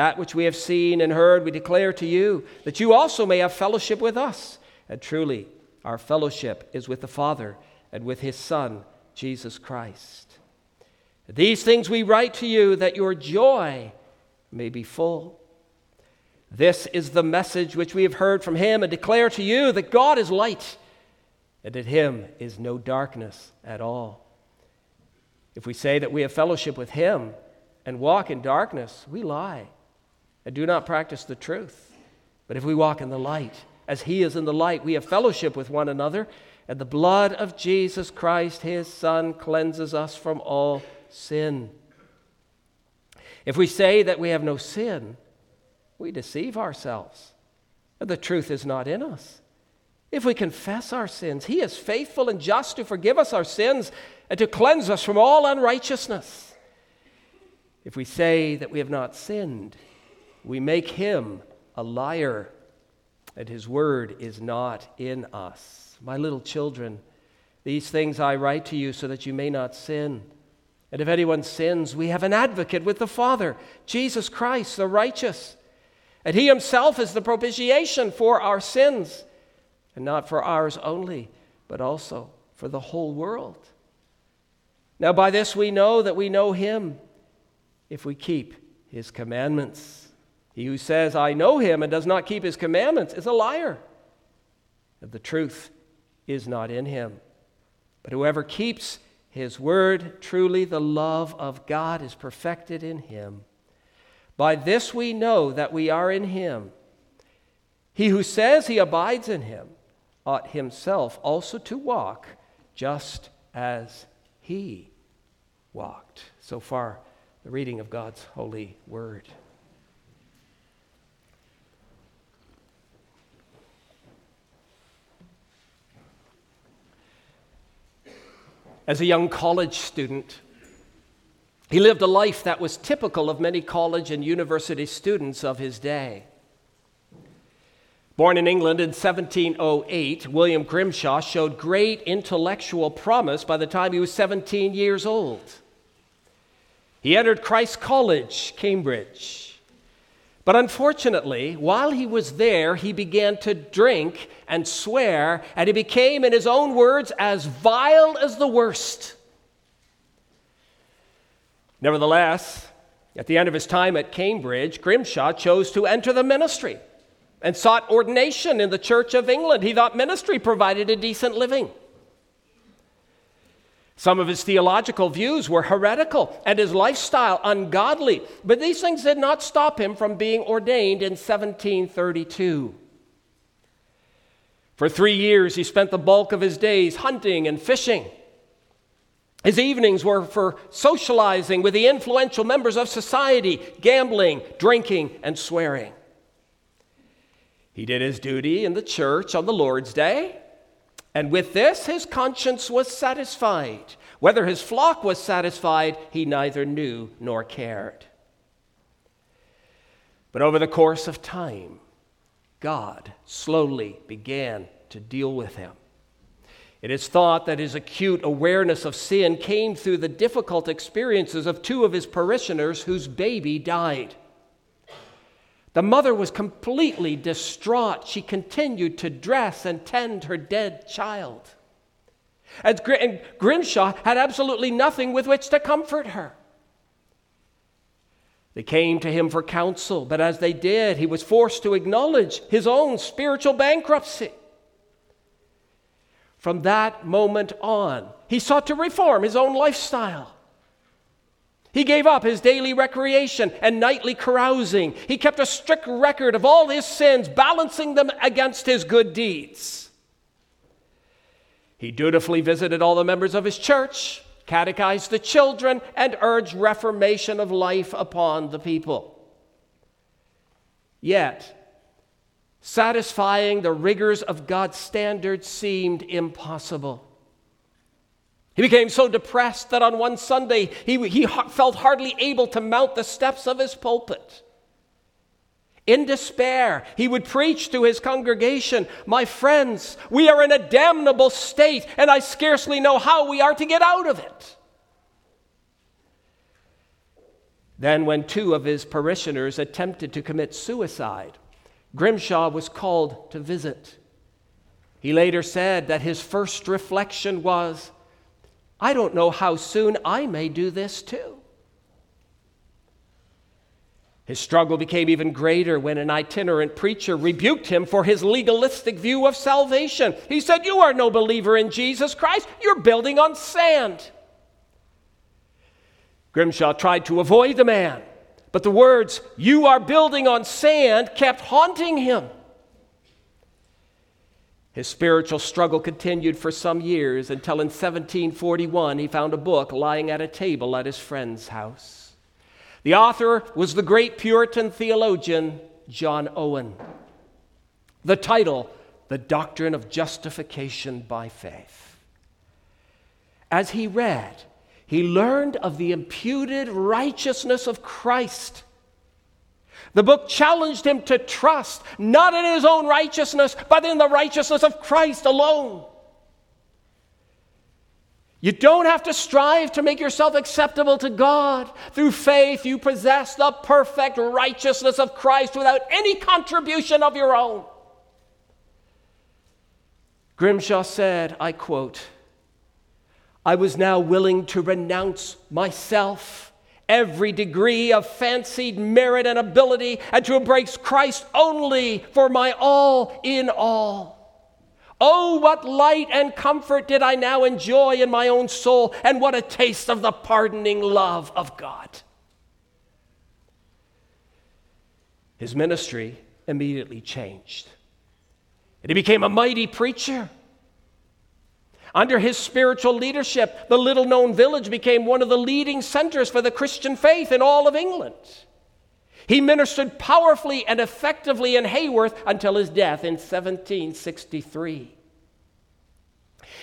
That which we have seen and heard, we declare to you, that you also may have fellowship with us. And truly, our fellowship is with the Father and with his Son, Jesus Christ. These things we write to you that your joy may be full. This is the message which we have heard from him and declare to you that God is light, and in him is no darkness at all. If we say that we have fellowship with him and walk in darkness, we lie and do not practice the truth. But if we walk in the light, as He is in the light, we have fellowship with one another, and the blood of Jesus Christ, His Son, cleanses us from all sin. If we say that we have no sin, we deceive ourselves, the truth is not in us. If we confess our sins, He is faithful and just to forgive us our sins and to cleanse us from all unrighteousness. If we say that we have not sinned, we make him a liar, and his word is not in us. My little children, these things I write to you so that you may not sin. And if anyone sins, we have an advocate with the Father, Jesus Christ, the righteous. And he himself is the propitiation for our sins, and not for ours only, but also for the whole world. Now, by this we know that we know him if we keep his commandments. He who says, I know him, and does not keep his commandments is a liar. The truth is not in him. But whoever keeps his word, truly the love of God is perfected in him. By this we know that we are in him. He who says he abides in him ought himself also to walk just as he walked. So far, the reading of God's holy word. As a young college student. He lived a life that was typical of many college and university students of his day. Born in England in 1708, William Grimshaw showed great intellectual promise by the time he was 17 years old. He entered Christ College, Cambridge. But unfortunately, while he was there, he began to drink and swear, and he became, in his own words, as vile as the worst. Nevertheless, at the end of his time at Cambridge, Grimshaw chose to enter the ministry and sought ordination in the Church of England. He thought ministry provided a decent living. Some of his theological views were heretical and his lifestyle ungodly, but these things did not stop him from being ordained in 1732. For three years, he spent the bulk of his days hunting and fishing. His evenings were for socializing with the influential members of society, gambling, drinking, and swearing. He did his duty in the church on the Lord's Day and with this, his conscience was satisfied. Whether his flock was satisfied, he neither knew nor cared. But over the course of time, God slowly began to deal with him. It is thought that his acute awareness of sin came through the difficult experiences of two of his parishioners whose baby died. The mother was completely distraught. She continued to dress and tend her dead child. And Grimshaw had absolutely nothing with which to comfort her. They came to him for counsel, but as they did, he was forced to acknowledge his own spiritual bankruptcy. From that moment on, he sought to reform his own lifestyle. He gave up his daily recreation and nightly carousing. He kept a strict record of all his sins, balancing them against his good deeds. He dutifully visited all the members of his church, catechized the children, and urged reformation of life upon the people. Yet, satisfying the rigors of God's standards seemed impossible. He became so depressed that on one Sunday he, he felt hardly able to mount the steps of his pulpit. In despair, he would preach to his congregation, My friends, we are in a damnable state, and I scarcely know how we are to get out of it. Then, when two of his parishioners attempted to commit suicide, Grimshaw was called to visit. He later said that his first reflection was, I don't know how soon I may do this too. His struggle became even greater when an itinerant preacher rebuked him for his legalistic view of salvation. He said, You are no believer in Jesus Christ, you're building on sand. Grimshaw tried to avoid the man, but the words, You are building on sand, kept haunting him. His spiritual struggle continued for some years until in 1741 he found a book lying at a table at his friend's house. The author was the great Puritan theologian John Owen. The title, The Doctrine of Justification by Faith. As he read, he learned of the imputed righteousness of Christ. The book challenged him to trust not in his own righteousness, but in the righteousness of Christ alone. You don't have to strive to make yourself acceptable to God. Through faith, you possess the perfect righteousness of Christ without any contribution of your own. Grimshaw said, I quote, I was now willing to renounce myself, every degree of fancied merit and ability, and to embrace Christ only for my all in all. Oh, what light and comfort did I now enjoy in my own soul, and what a taste of the pardoning love of God. His ministry immediately changed, and he became a mighty preacher. Under his spiritual leadership, the little known village became one of the leading centers for the Christian faith in all of England. He ministered powerfully and effectively in Haworth until his death in 1763.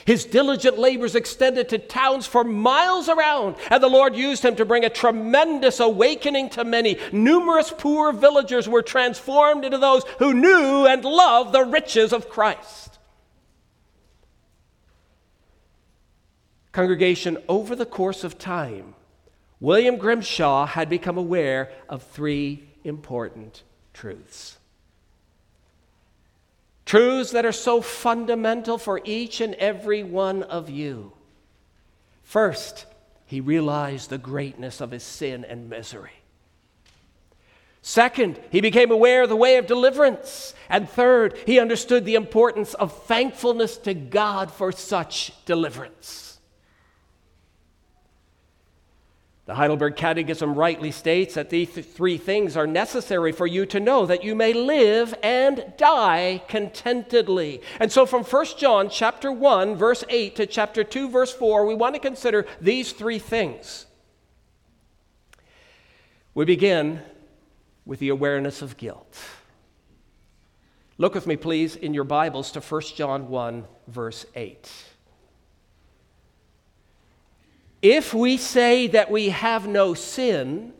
His diligent labors extended to towns for miles around, and the Lord used him to bring a tremendous awakening to many. Numerous poor villagers were transformed into those who knew and loved the riches of Christ. Congregation, over the course of time, William Grimshaw had become aware of three important truths. Truths that are so fundamental for each and every one of you. First, he realized the greatness of his sin and misery. Second, he became aware of the way of deliverance. And third, he understood the importance of thankfulness to God for such deliverance. The Heidelberg Catechism rightly states that these three things are necessary for you to know that you may live and die contentedly. And so from 1 John chapter 1 verse 8 to chapter 2 verse 4, we want to consider these three things. We begin with the awareness of guilt. Look with me please in your Bibles to 1 John 1 verse 8. If we say that we have no sin,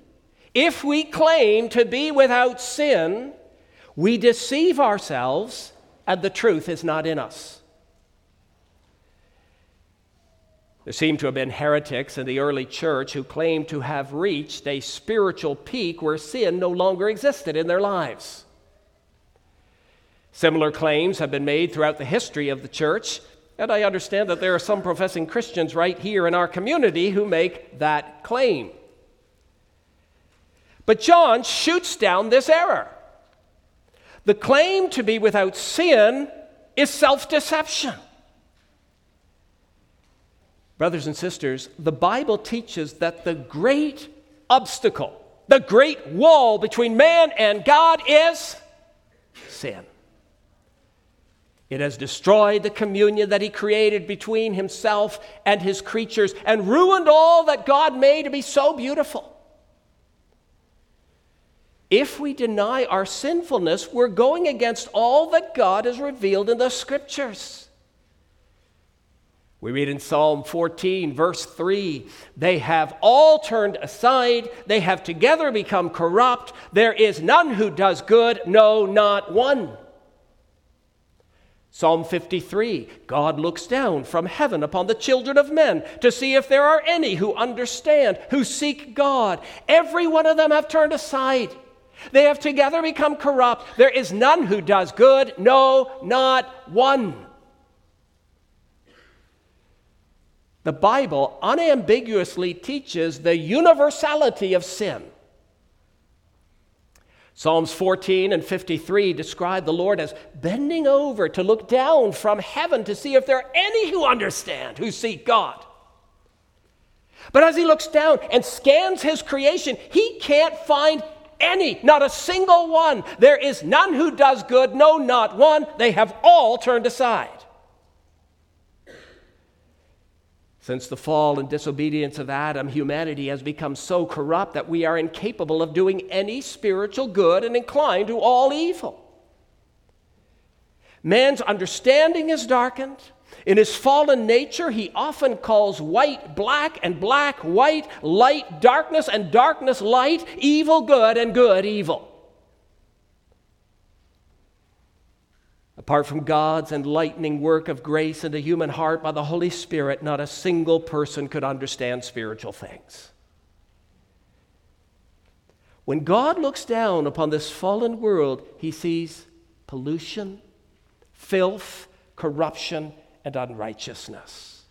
if we claim to be without sin, we deceive ourselves and the truth is not in us. There seem to have been heretics in the early church who claimed to have reached a spiritual peak where sin no longer existed in their lives. Similar claims have been made throughout the history of the church, and I understand that there are some professing Christians right here in our community who make that claim. But John shoots down this error. The claim to be without sin is self deception. Brothers and sisters, the Bible teaches that the great obstacle, the great wall between man and God is sin. It has destroyed the communion that He created between Himself and His creatures and ruined all that God made to be so beautiful. If we deny our sinfulness, we're going against all that God has revealed in the Scriptures. We read in Psalm 14, verse 3 They have all turned aside, they have together become corrupt. There is none who does good, no, not one. Psalm 53 God looks down from heaven upon the children of men to see if there are any who understand, who seek God. Every one of them have turned aside. They have together become corrupt. There is none who does good, no, not one. The Bible unambiguously teaches the universality of sin. Psalms 14 and 53 describe the Lord as bending over to look down from heaven to see if there are any who understand, who seek God. But as he looks down and scans his creation, he can't find any, not a single one. There is none who does good, no, not one. They have all turned aside. Since the fall and disobedience of Adam, humanity has become so corrupt that we are incapable of doing any spiritual good and inclined to all evil. Man's understanding is darkened. In his fallen nature, he often calls white black and black white, light darkness and darkness light, evil good and good evil. Apart from God's enlightening work of grace in the human heart by the Holy Spirit, not a single person could understand spiritual things. When God looks down upon this fallen world, he sees pollution, filth, corruption, and unrighteousness.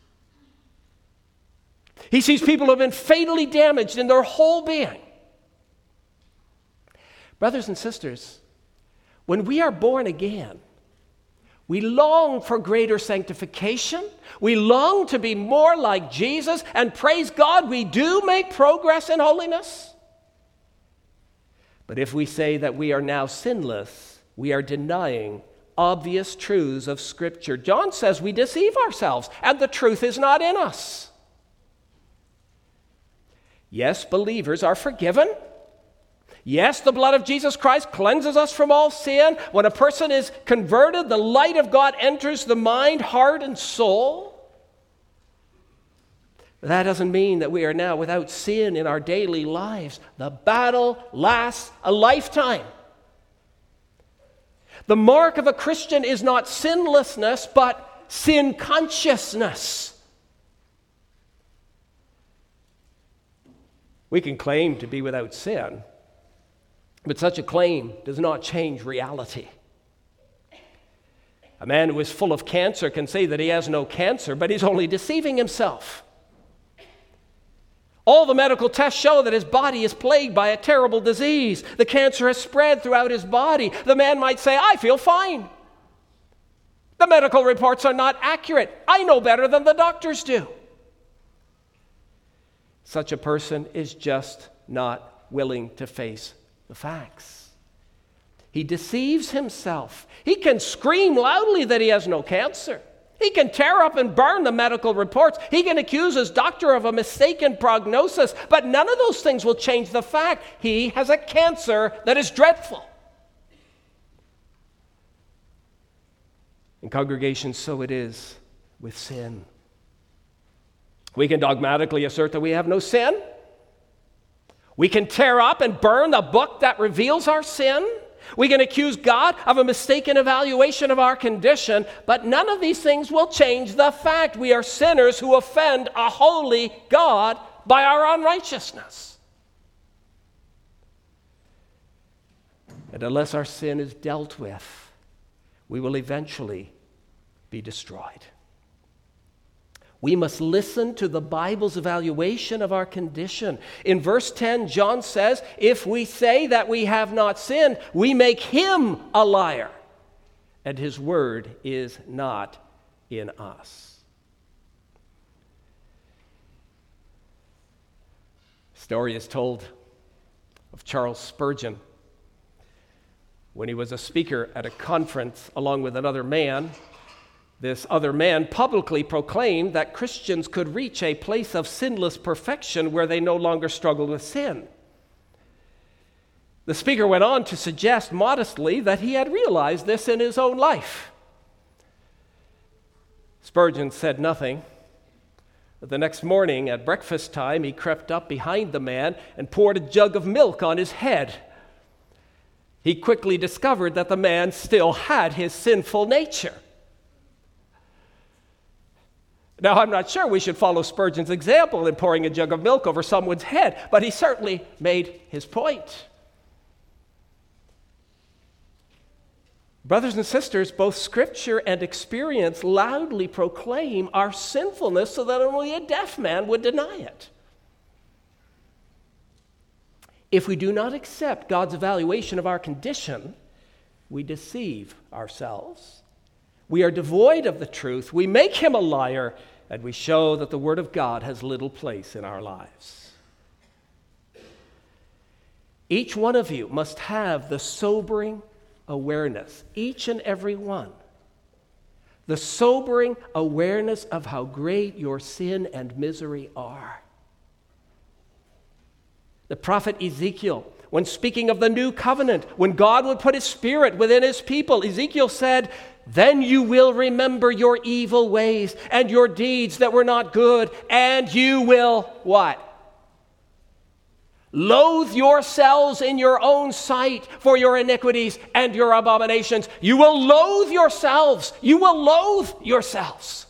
He sees people who have been fatally damaged in their whole being. Brothers and sisters, when we are born again, we long for greater sanctification. We long to be more like Jesus, and praise God, we do make progress in holiness. But if we say that we are now sinless, we are denying obvious truths of Scripture. John says we deceive ourselves, and the truth is not in us. Yes, believers are forgiven. Yes, the blood of Jesus Christ cleanses us from all sin. When a person is converted, the light of God enters the mind, heart, and soul. That doesn't mean that we are now without sin in our daily lives. The battle lasts a lifetime. The mark of a Christian is not sinlessness, but sin consciousness. We can claim to be without sin but such a claim does not change reality. A man who is full of cancer can say that he has no cancer, but he's only deceiving himself. All the medical tests show that his body is plagued by a terrible disease. The cancer has spread throughout his body. The man might say, I feel fine. The medical reports are not accurate. I know better than the doctors do. Such a person is just not willing to face the facts. He deceives himself. He can scream loudly that he has no cancer. He can tear up and burn the medical reports. He can accuse his doctor of a mistaken prognosis, but none of those things will change the fact he has a cancer that is dreadful. In congregation, so it is with sin. We can dogmatically assert that we have no sin. We can tear up and burn the book that reveals our sin. We can accuse God of a mistaken evaluation of our condition, but none of these things will change the fact we are sinners who offend a holy God by our unrighteousness. And unless our sin is dealt with, we will eventually be destroyed. We must listen to the Bible's evaluation of our condition. In verse 10, John says, If we say that we have not sinned, we make him a liar, and his word is not in us. Story is told of Charles Spurgeon when he was a speaker at a conference along with another man this other man publicly proclaimed that Christians could reach a place of sinless perfection where they no longer struggled with sin. The speaker went on to suggest modestly that he had realized this in his own life. Spurgeon said nothing. But the next morning at breakfast time, he crept up behind the man and poured a jug of milk on his head. He quickly discovered that the man still had his sinful nature. Now, I'm not sure we should follow Spurgeon's example in pouring a jug of milk over someone's head, but he certainly made his point. Brothers and sisters, both scripture and experience loudly proclaim our sinfulness so that only a deaf man would deny it. If we do not accept God's evaluation of our condition, we deceive ourselves. We are devoid of the truth. We make him a liar, and we show that the Word of God has little place in our lives. Each one of you must have the sobering awareness, each and every one. The sobering awareness of how great your sin and misery are. The prophet Ezekiel, when speaking of the new covenant, when God would put his spirit within his people, Ezekiel said, Then you will remember your evil ways and your deeds that were not good, and you will what? Loathe yourselves in your own sight for your iniquities and your abominations. You will loathe yourselves. You will loathe yourselves.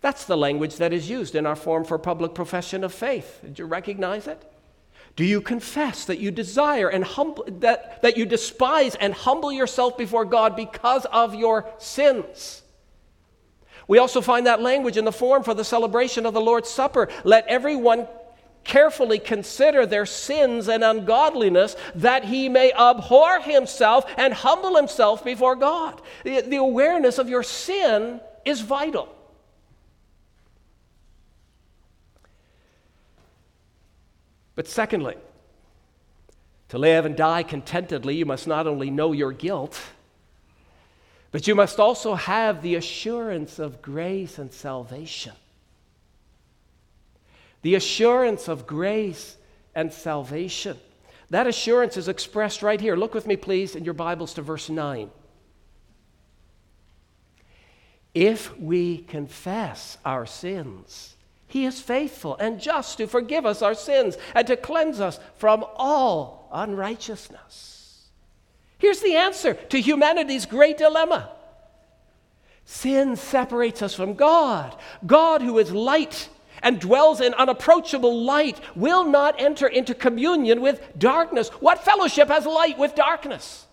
That's the language that is used in our form for public profession of faith. Did you recognize it? Do you confess that you desire and humble, that, that you despise and humble yourself before God because of your sins? We also find that language in the form for the celebration of the Lord's Supper. Let everyone carefully consider their sins and ungodliness, that he may abhor himself and humble himself before God. The, the awareness of your sin is vital. But secondly, to live and die contentedly, you must not only know your guilt, but you must also have the assurance of grace and salvation the assurance of grace and salvation. That assurance is expressed right here. Look with me, please, in your Bibles to verse 9. If we confess our sins, he is faithful and just to forgive us our sins and to cleanse us from all unrighteousness. Here's the answer to humanity's great dilemma sin separates us from God. God, who is light, and dwells in unapproachable light will not enter into communion with darkness. What fellowship has light with darkness?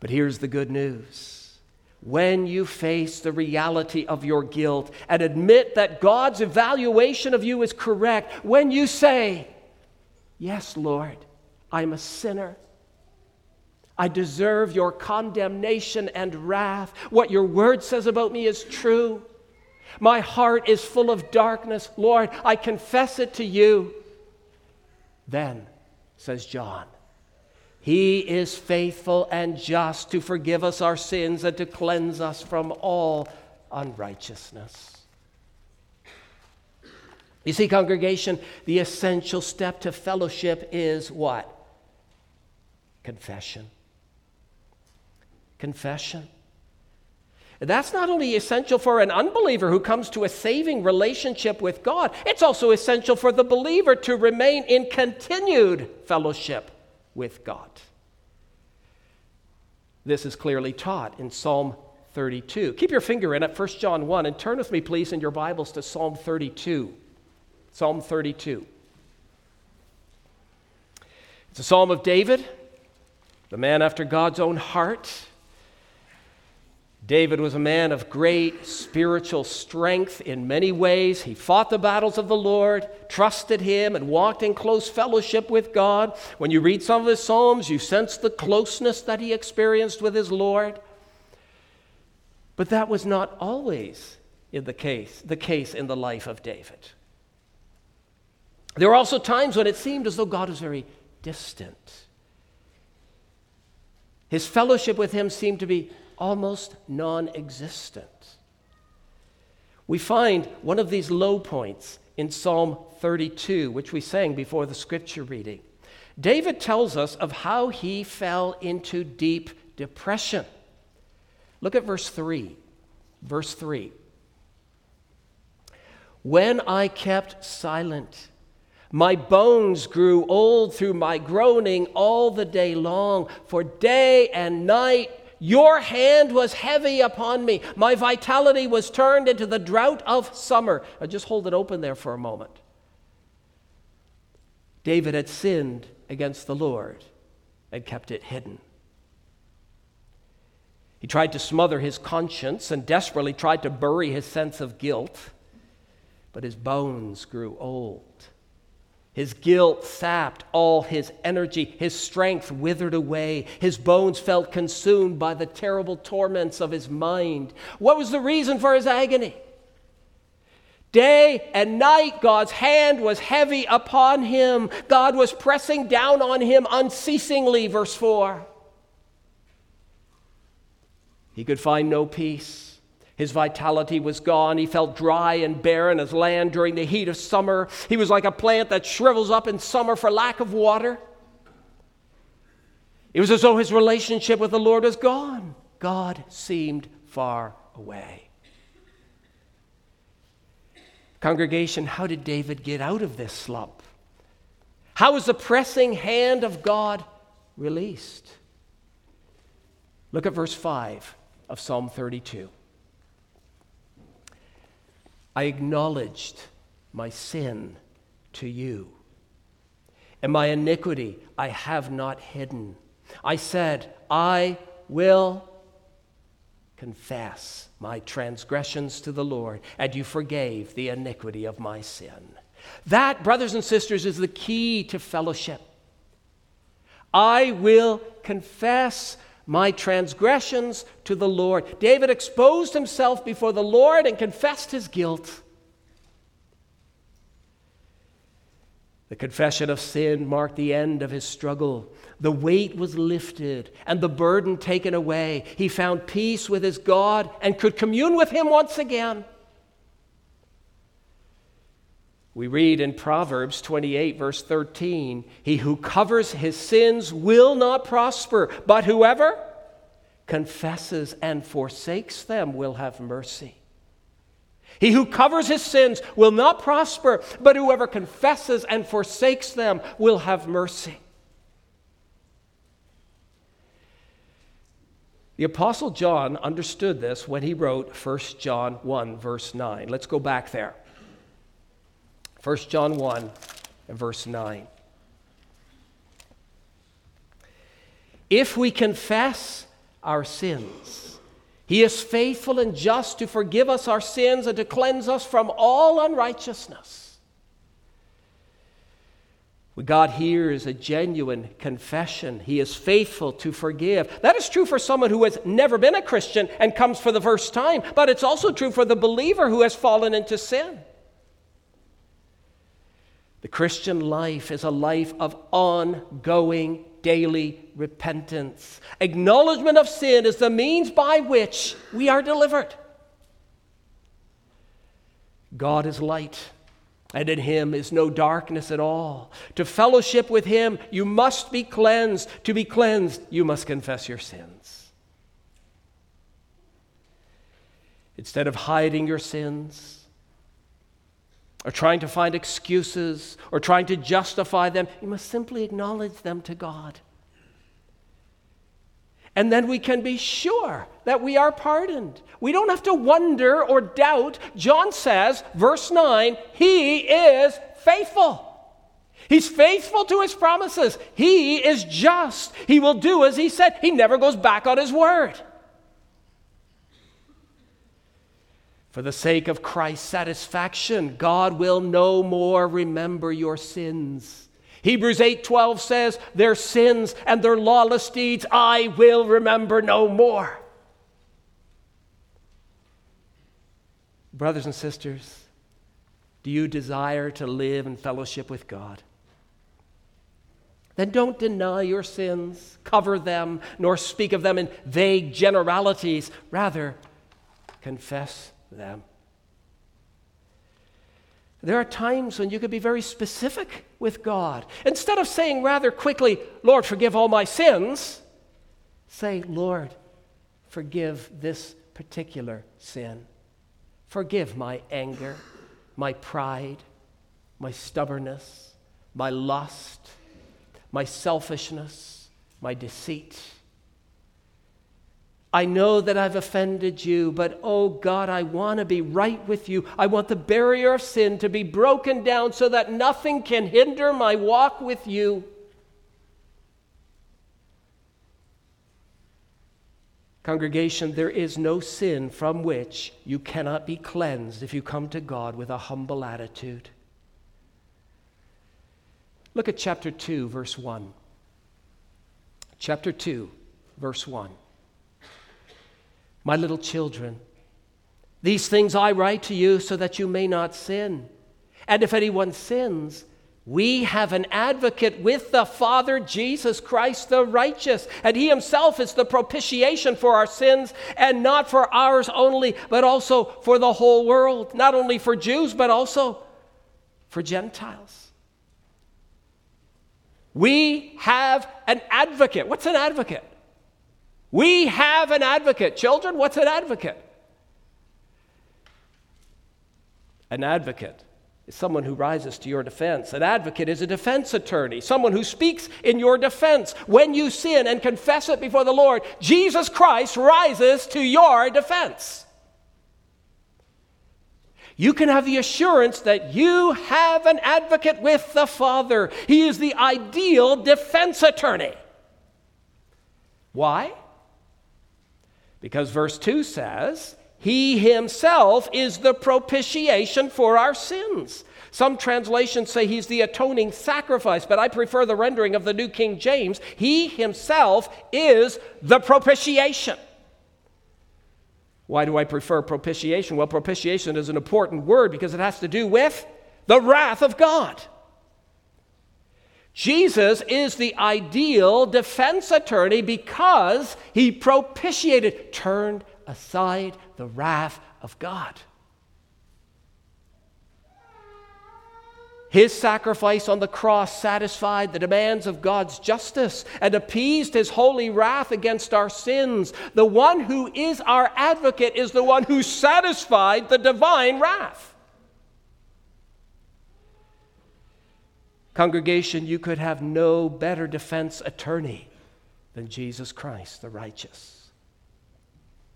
But here's the good news. When you face the reality of your guilt and admit that God's evaluation of you is correct, when you say, Yes, Lord, I'm a sinner. I deserve your condemnation and wrath. What your word says about me is true. My heart is full of darkness. Lord, I confess it to you. Then, says John, He is faithful and just to forgive us our sins and to cleanse us from all unrighteousness. You see, congregation, the essential step to fellowship is what? Confession. Confession. That's not only essential for an unbeliever who comes to a saving relationship with God, it's also essential for the believer to remain in continued fellowship with God. This is clearly taught in Psalm 32. Keep your finger in at 1 John 1 and turn with me, please, in your Bibles to Psalm 32. Psalm 32. It's a psalm of David, the man after God's own heart. David was a man of great spiritual strength in many ways. He fought the battles of the Lord, trusted Him, and walked in close fellowship with God. When you read some of his Psalms, you sense the closeness that he experienced with his Lord. But that was not always in the case, the case in the life of David. There were also times when it seemed as though God was very distant. His fellowship with him seemed to be almost non existent. We find one of these low points in Psalm 32, which we sang before the scripture reading. David tells us of how he fell into deep depression. Look at verse 3. Verse 3. When I kept silent, my bones grew old through my groaning all the day long, for day and night Your hand was heavy upon me. My vitality was turned into the drought of summer. Just hold it open there for a moment. David had sinned against the Lord and kept it hidden. He tried to smother his conscience and desperately tried to bury his sense of guilt, but his bones grew old. His guilt sapped all his energy. His strength withered away. His bones felt consumed by the terrible torments of his mind. What was the reason for his agony? Day and night, God's hand was heavy upon him. God was pressing down on him unceasingly, verse 4. He could find no peace. His vitality was gone. He felt dry and barren as land during the heat of summer. He was like a plant that shrivels up in summer for lack of water. It was as though his relationship with the Lord was gone. God seemed far away. Congregation, how did David get out of this slump? How was the pressing hand of God released? Look at verse 5 of Psalm 32. I acknowledged my sin to you, and my iniquity I have not hidden. I said, I will confess my transgressions to the Lord, and you forgave the iniquity of my sin. That, brothers and sisters, is the key to fellowship. I will confess my transgressions to the Lord. David exposed himself before the Lord and confessed his guilt. The confession of sin marked the end of his struggle. The weight was lifted and the burden taken away. He found peace with his God and could commune with him once again. We read in Proverbs 28, verse 13 He who covers his sins will not prosper, but whoever confesses and forsakes them will have mercy. He who covers his sins will not prosper, but whoever confesses and forsakes them will have mercy. The Apostle John understood this when he wrote 1 John 1, verse 9. Let's go back there. 1 John 1 and verse 9. If we confess our sins, he is faithful and just to forgive us our sins and to cleanse us from all unrighteousness. What God hears a genuine confession. He is faithful to forgive. That is true for someone who has never been a Christian and comes for the first time, but it's also true for the believer who has fallen into sin. The Christian life is a life of ongoing daily repentance. Acknowledgement of sin is the means by which we are delivered. God is light, and in him is no darkness at all. To fellowship with him, you must be cleansed. To be cleansed, you must confess your sins. Instead of hiding your sins, or trying to find excuses or trying to justify them. You must simply acknowledge them to God. And then we can be sure that we are pardoned. We don't have to wonder or doubt. John says, verse 9, He is faithful. He's faithful to His promises. He is just. He will do as He said. He never goes back on His word. For the sake of Christ's satisfaction, God will no more remember your sins. Hebrews 8:12 says, "Their sins and their lawless deeds I will remember no more." Brothers and sisters, do you desire to live in fellowship with God? Then don't deny your sins, cover them, nor speak of them in vague generalities. Rather, confess them. There are times when you could be very specific with God. Instead of saying rather quickly, Lord, forgive all my sins, say, Lord, forgive this particular sin. Forgive my anger, my pride, my stubbornness, my lust, my selfishness, my deceit. I know that I've offended you, but oh God, I want to be right with you. I want the barrier of sin to be broken down so that nothing can hinder my walk with you. Congregation, there is no sin from which you cannot be cleansed if you come to God with a humble attitude. Look at chapter 2, verse 1. Chapter 2, verse 1. My little children, these things I write to you so that you may not sin. And if anyone sins, we have an advocate with the Father, Jesus Christ the righteous. And he himself is the propitiation for our sins, and not for ours only, but also for the whole world. Not only for Jews, but also for Gentiles. We have an advocate. What's an advocate? We have an advocate. Children, what's an advocate? An advocate is someone who rises to your defense. An advocate is a defense attorney, someone who speaks in your defense. When you sin and confess it before the Lord, Jesus Christ rises to your defense. You can have the assurance that you have an advocate with the Father. He is the ideal defense attorney. Why? Because verse 2 says, He Himself is the propitiation for our sins. Some translations say He's the atoning sacrifice, but I prefer the rendering of the New King James. He Himself is the propitiation. Why do I prefer propitiation? Well, propitiation is an important word because it has to do with the wrath of God. Jesus is the ideal defense attorney because he propitiated, turned aside the wrath of God. His sacrifice on the cross satisfied the demands of God's justice and appeased his holy wrath against our sins. The one who is our advocate is the one who satisfied the divine wrath. Congregation, you could have no better defense attorney than Jesus Christ, the righteous.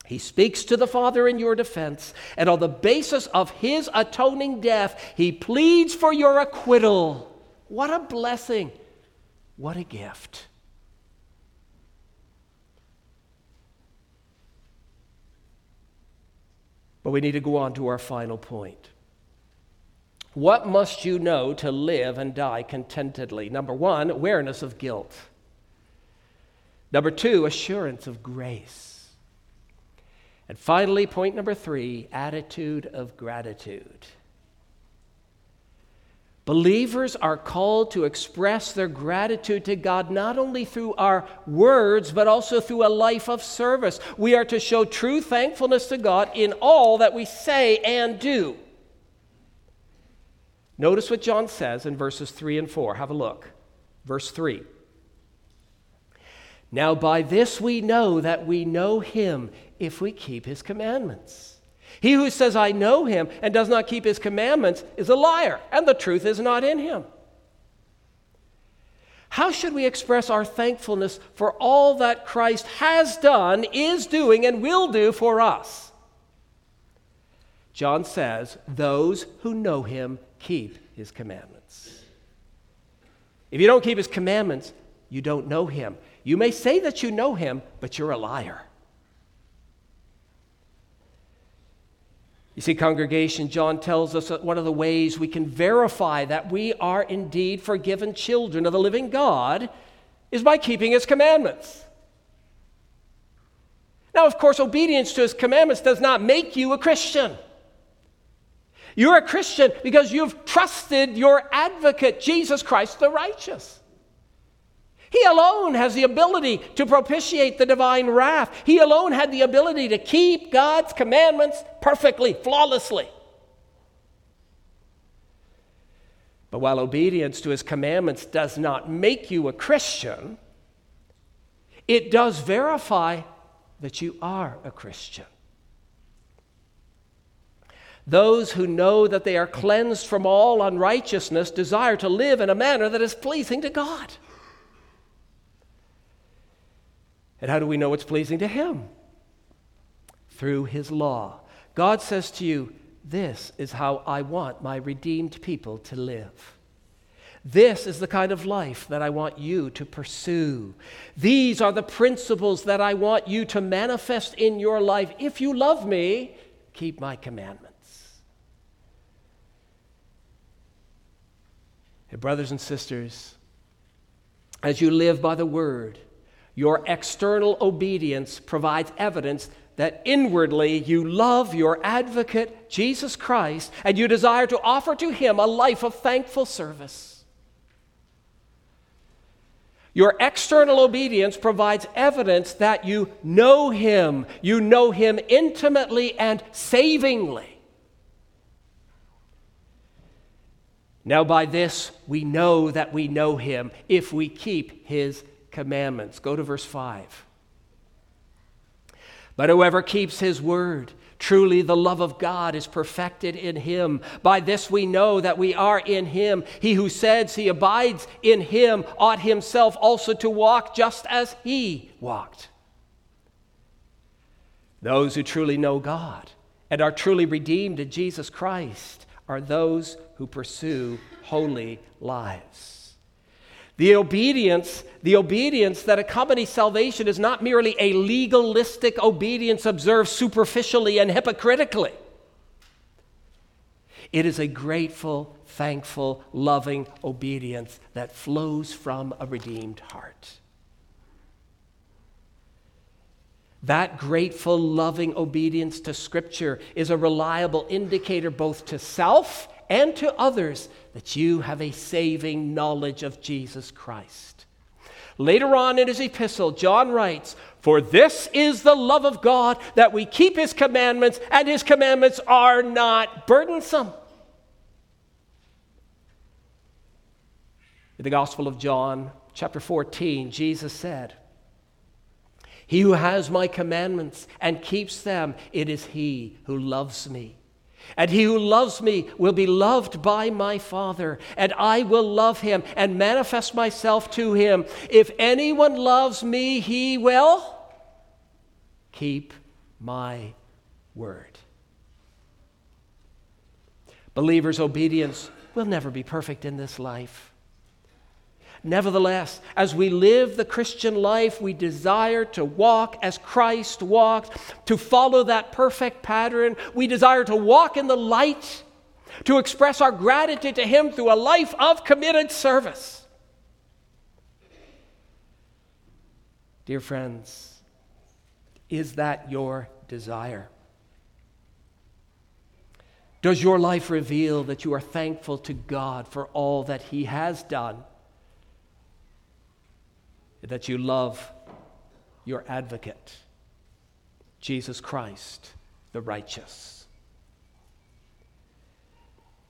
He speaks to the Father in your defense, and on the basis of his atoning death, he pleads for your acquittal. What a blessing! What a gift. But we need to go on to our final point. What must you know to live and die contentedly? Number one, awareness of guilt. Number two, assurance of grace. And finally, point number three, attitude of gratitude. Believers are called to express their gratitude to God not only through our words, but also through a life of service. We are to show true thankfulness to God in all that we say and do. Notice what John says in verses 3 and 4. Have a look. Verse 3. Now, by this we know that we know him if we keep his commandments. He who says, I know him, and does not keep his commandments is a liar, and the truth is not in him. How should we express our thankfulness for all that Christ has done, is doing, and will do for us? John says, Those who know him keep his commandments. If you don't keep his commandments, you don't know him. You may say that you know him, but you're a liar. You see, congregation, John tells us that one of the ways we can verify that we are indeed forgiven children of the living God is by keeping his commandments. Now, of course, obedience to his commandments does not make you a Christian. You're a Christian because you've trusted your advocate, Jesus Christ the righteous. He alone has the ability to propitiate the divine wrath. He alone had the ability to keep God's commandments perfectly, flawlessly. But while obedience to his commandments does not make you a Christian, it does verify that you are a Christian. Those who know that they are cleansed from all unrighteousness desire to live in a manner that is pleasing to God. And how do we know it's pleasing to Him? through his law. God says to you, This is how I want my redeemed people to live. This is the kind of life that I want you to pursue. These are the principles that I want you to manifest in your life. If you love me, keep my commandments. Hey, brothers and sisters, as you live by the word, your external obedience provides evidence that inwardly you love your advocate, Jesus Christ, and you desire to offer to him a life of thankful service. Your external obedience provides evidence that you know Him. You know Him intimately and savingly. Now, by this, we know that we know Him if we keep His commandments. Go to verse 5. But whoever keeps His word, Truly, the love of God is perfected in him. By this we know that we are in him. He who says he abides in him ought himself also to walk just as he walked. Those who truly know God and are truly redeemed in Jesus Christ are those who pursue holy lives. The obedience, the obedience that accompanies salvation is not merely a legalistic obedience observed superficially and hypocritically. It is a grateful, thankful, loving obedience that flows from a redeemed heart. That grateful, loving obedience to Scripture is a reliable indicator both to self and to others that you have a saving knowledge of Jesus Christ. Later on in his epistle, John writes, For this is the love of God, that we keep his commandments, and his commandments are not burdensome. In the Gospel of John, chapter 14, Jesus said, He who has my commandments and keeps them, it is he who loves me. And he who loves me will be loved by my Father, and I will love him and manifest myself to him. If anyone loves me, he will keep my word. Believers' obedience will never be perfect in this life. Nevertheless, as we live the Christian life, we desire to walk as Christ walked, to follow that perfect pattern. We desire to walk in the light, to express our gratitude to Him through a life of committed service. Dear friends, is that your desire? Does your life reveal that you are thankful to God for all that He has done? That you love your advocate, Jesus Christ, the righteous.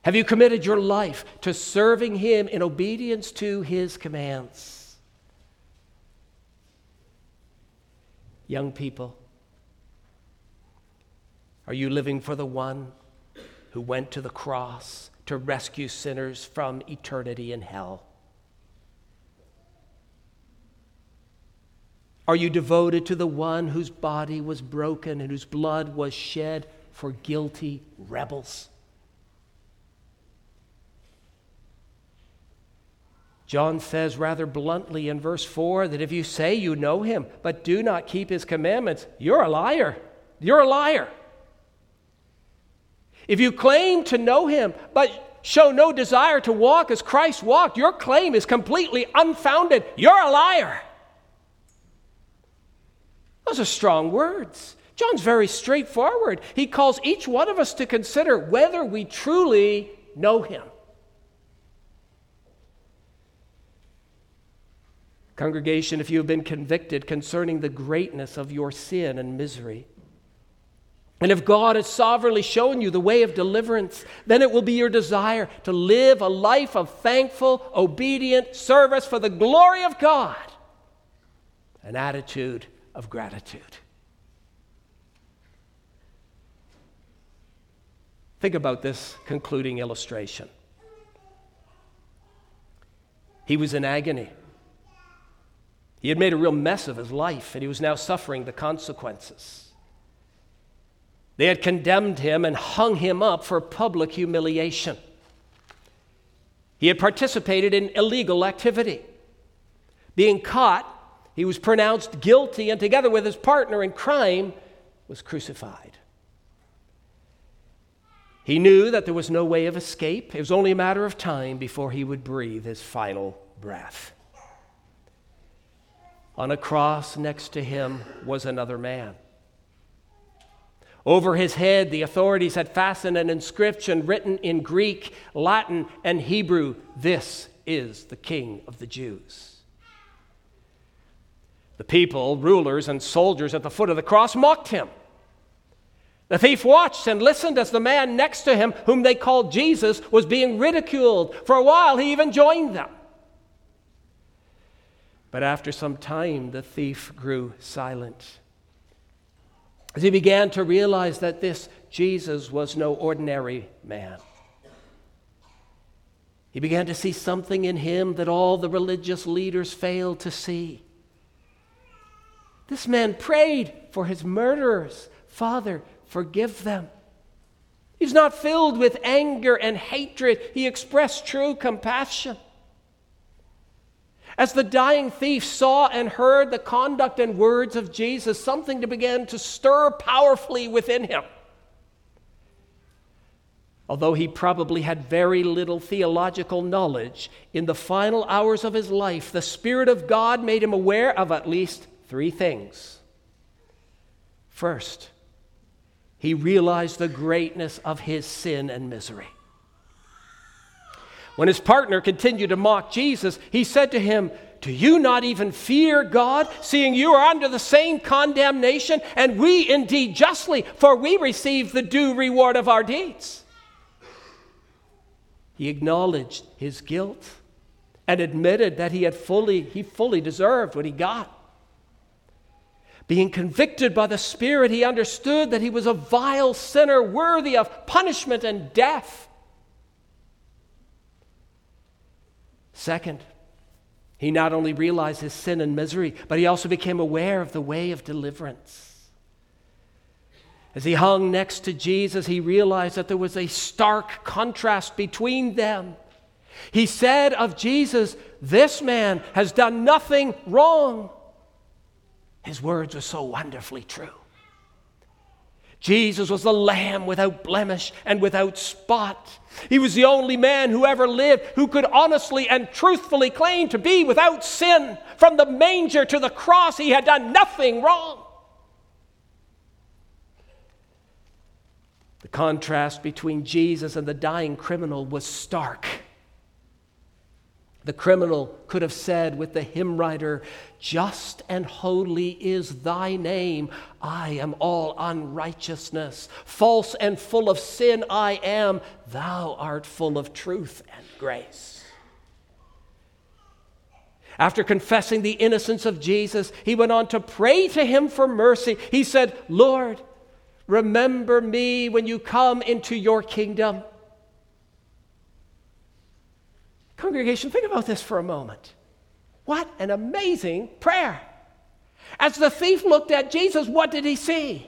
Have you committed your life to serving Him in obedience to His commands? Young people, are you living for the one who went to the cross to rescue sinners from eternity in hell? Are you devoted to the one whose body was broken and whose blood was shed for guilty rebels? John says rather bluntly in verse 4 that if you say you know him but do not keep his commandments, you're a liar. You're a liar. If you claim to know him but show no desire to walk as Christ walked, your claim is completely unfounded. You're a liar. Those are strong words. John's very straightforward. He calls each one of us to consider whether we truly know him. Congregation, if you have been convicted concerning the greatness of your sin and misery, and if God has sovereignly shown you the way of deliverance, then it will be your desire to live a life of thankful, obedient service for the glory of God, an attitude of gratitude. Think about this concluding illustration. He was in agony. He had made a real mess of his life, and he was now suffering the consequences. They had condemned him and hung him up for public humiliation. He had participated in illegal activity. Being caught, he was pronounced guilty and, together with his partner in crime, was crucified. He knew that there was no way of escape. It was only a matter of time before he would breathe his final breath. On a cross next to him was another man. Over his head, the authorities had fastened an inscription written in Greek, Latin, and Hebrew This is the King of the Jews. The people, rulers, and soldiers at the foot of the cross mocked him. The thief watched and listened as the man next to him, whom they called Jesus, was being ridiculed. For a while, he even joined them. But after some time, the thief grew silent. As he began to realize that this Jesus was no ordinary man, he began to see something in him that all the religious leaders failed to see. This man prayed for his murderers Father, forgive them. He's not filled with anger and hatred, he expressed true compassion. As the dying thief saw and heard the conduct and words of Jesus, something began to stir powerfully within him. Although he probably had very little theological knowledge, in the final hours of his life, the Spirit of God made him aware of at least three things. First, he realized the greatness of his sin and misery. When his partner continued to mock Jesus, he said to him, Do you not even fear God, seeing you are under the same condemnation, and we indeed justly, for we receive the due reward of our deeds? He acknowledged his guilt and admitted that he had fully, he fully deserved what he got. Being convicted by the Spirit, he understood that he was a vile sinner worthy of punishment and death. Second, he not only realized his sin and misery, but he also became aware of the way of deliverance. As he hung next to Jesus, he realized that there was a stark contrast between them. He said of Jesus, This man has done nothing wrong. His words were so wonderfully true. Jesus was the Lamb without blemish and without spot. He was the only man who ever lived who could honestly and truthfully claim to be without sin. From the manger to the cross, he had done nothing wrong. The contrast between Jesus and the dying criminal was stark. The criminal could have said with the hymn writer, Just and holy is thy name. I am all unrighteousness. False and full of sin I am. Thou art full of truth and grace. After confessing the innocence of Jesus, he went on to pray to him for mercy. He said, Lord, remember me when you come into your kingdom. Congregation, think about this for a moment. What an amazing prayer. As the thief looked at Jesus, what did he see?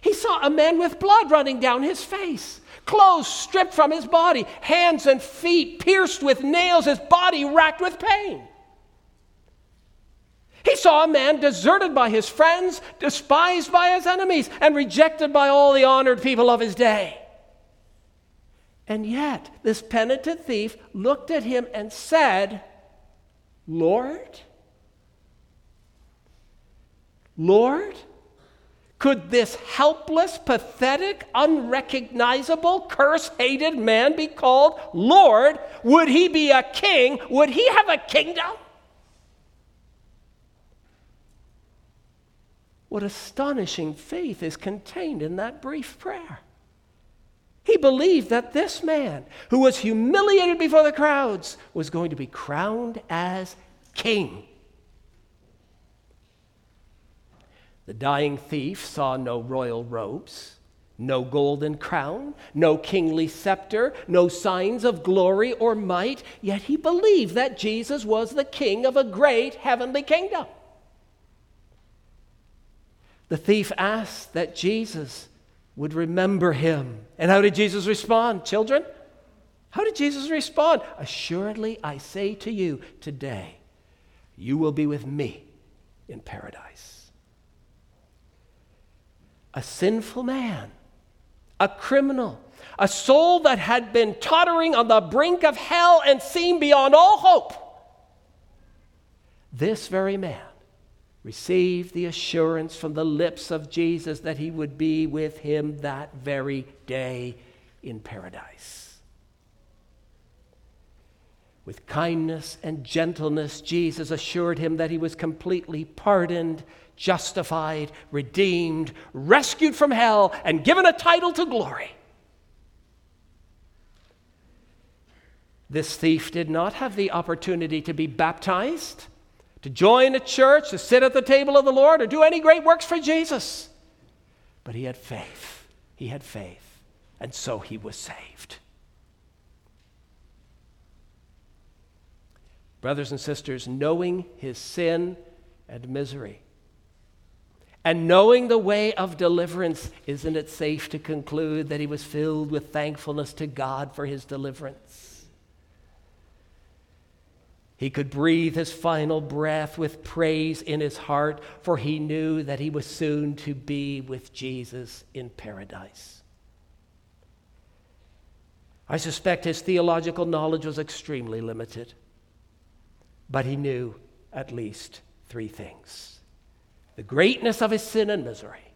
He saw a man with blood running down his face, clothes stripped from his body, hands and feet pierced with nails, his body racked with pain. He saw a man deserted by his friends, despised by his enemies, and rejected by all the honored people of his day. And yet, this penitent thief looked at him and said, Lord, Lord, could this helpless, pathetic, unrecognizable, curse hated man be called Lord? Would he be a king? Would he have a kingdom? What astonishing faith is contained in that brief prayer. He believed that this man, who was humiliated before the crowds, was going to be crowned as king. The dying thief saw no royal robes, no golden crown, no kingly scepter, no signs of glory or might, yet he believed that Jesus was the king of a great heavenly kingdom. The thief asked that Jesus would remember him. And how did Jesus respond, children? How did Jesus respond? Assuredly, I say to you today, you will be with me in paradise. A sinful man, a criminal, a soul that had been tottering on the brink of hell and seemed beyond all hope. This very man received the assurance from the lips of Jesus that he would be with him that very day in paradise. With kindness and gentleness, Jesus assured him that he was completely pardoned, justified, redeemed, rescued from hell, and given a title to glory. This thief did not have the opportunity to be baptized, to join a church, to sit at the table of the Lord, or do any great works for Jesus. But he had faith. He had faith. And so he was saved. Brothers and sisters, knowing his sin and misery, and knowing the way of deliverance, isn't it safe to conclude that he was filled with thankfulness to God for his deliverance? He could breathe his final breath with praise in his heart, for he knew that he was soon to be with Jesus in paradise. I suspect his theological knowledge was extremely limited. But he knew at least three things the greatness of his sin and misery,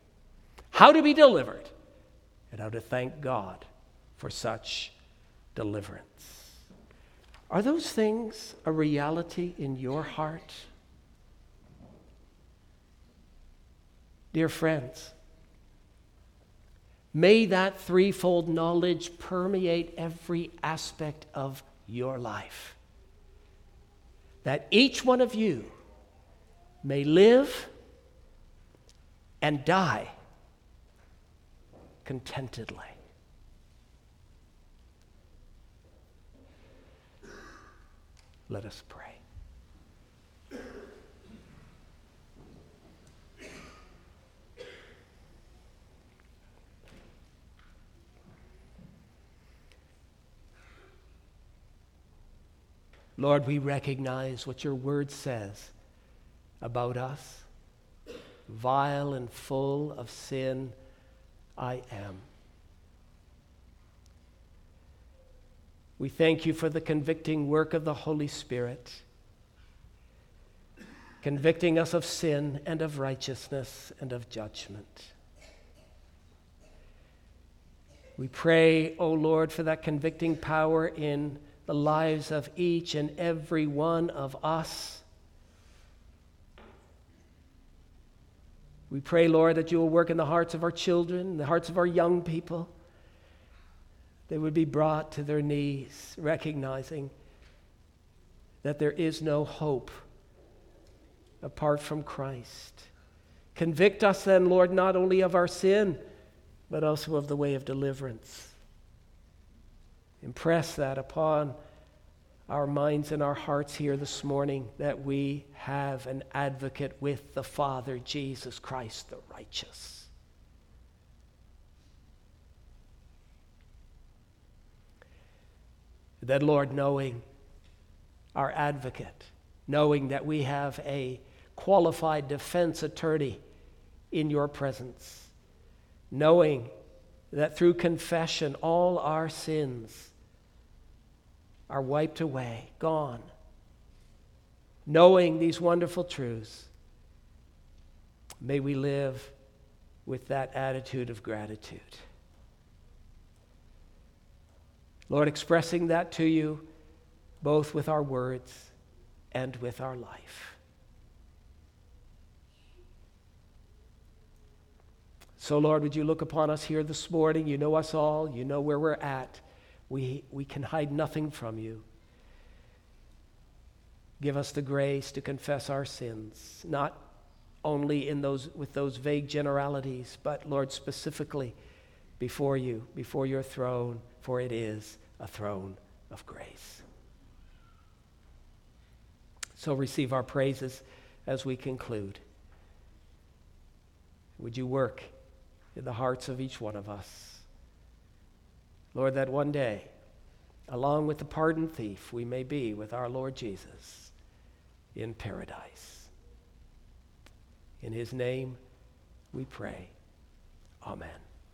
how to be delivered, and how to thank God for such deliverance. Are those things a reality in your heart? Dear friends, may that threefold knowledge permeate every aspect of your life that each one of you may live and die contentedly. Let us pray. Lord, we recognize what your word says about us. Vile and full of sin, I am. We thank you for the convicting work of the Holy Spirit, convicting us of sin and of righteousness and of judgment. We pray, O oh Lord, for that convicting power in the lives of each and every one of us. We pray, Lord, that you will work in the hearts of our children, the hearts of our young people. They would be brought to their knees, recognizing that there is no hope apart from Christ. Convict us then, Lord, not only of our sin, but also of the way of deliverance. Impress that upon our minds and our hearts here this morning that we have an advocate with the Father, Jesus Christ the righteous. That, Lord, knowing our advocate, knowing that we have a qualified defense attorney in your presence, knowing that through confession all our sins are wiped away, gone. Knowing these wonderful truths, may we live with that attitude of gratitude. Lord, expressing that to you both with our words and with our life. So, Lord, would you look upon us here this morning? You know us all, you know where we're at. We, we can hide nothing from you. Give us the grace to confess our sins, not only in those, with those vague generalities, but, Lord, specifically before you, before your throne, for it is a throne of grace. So receive our praises as we conclude. Would you work in the hearts of each one of us. Lord, that one day, along with the pardoned thief, we may be with our Lord Jesus in paradise. In his name we pray. Amen.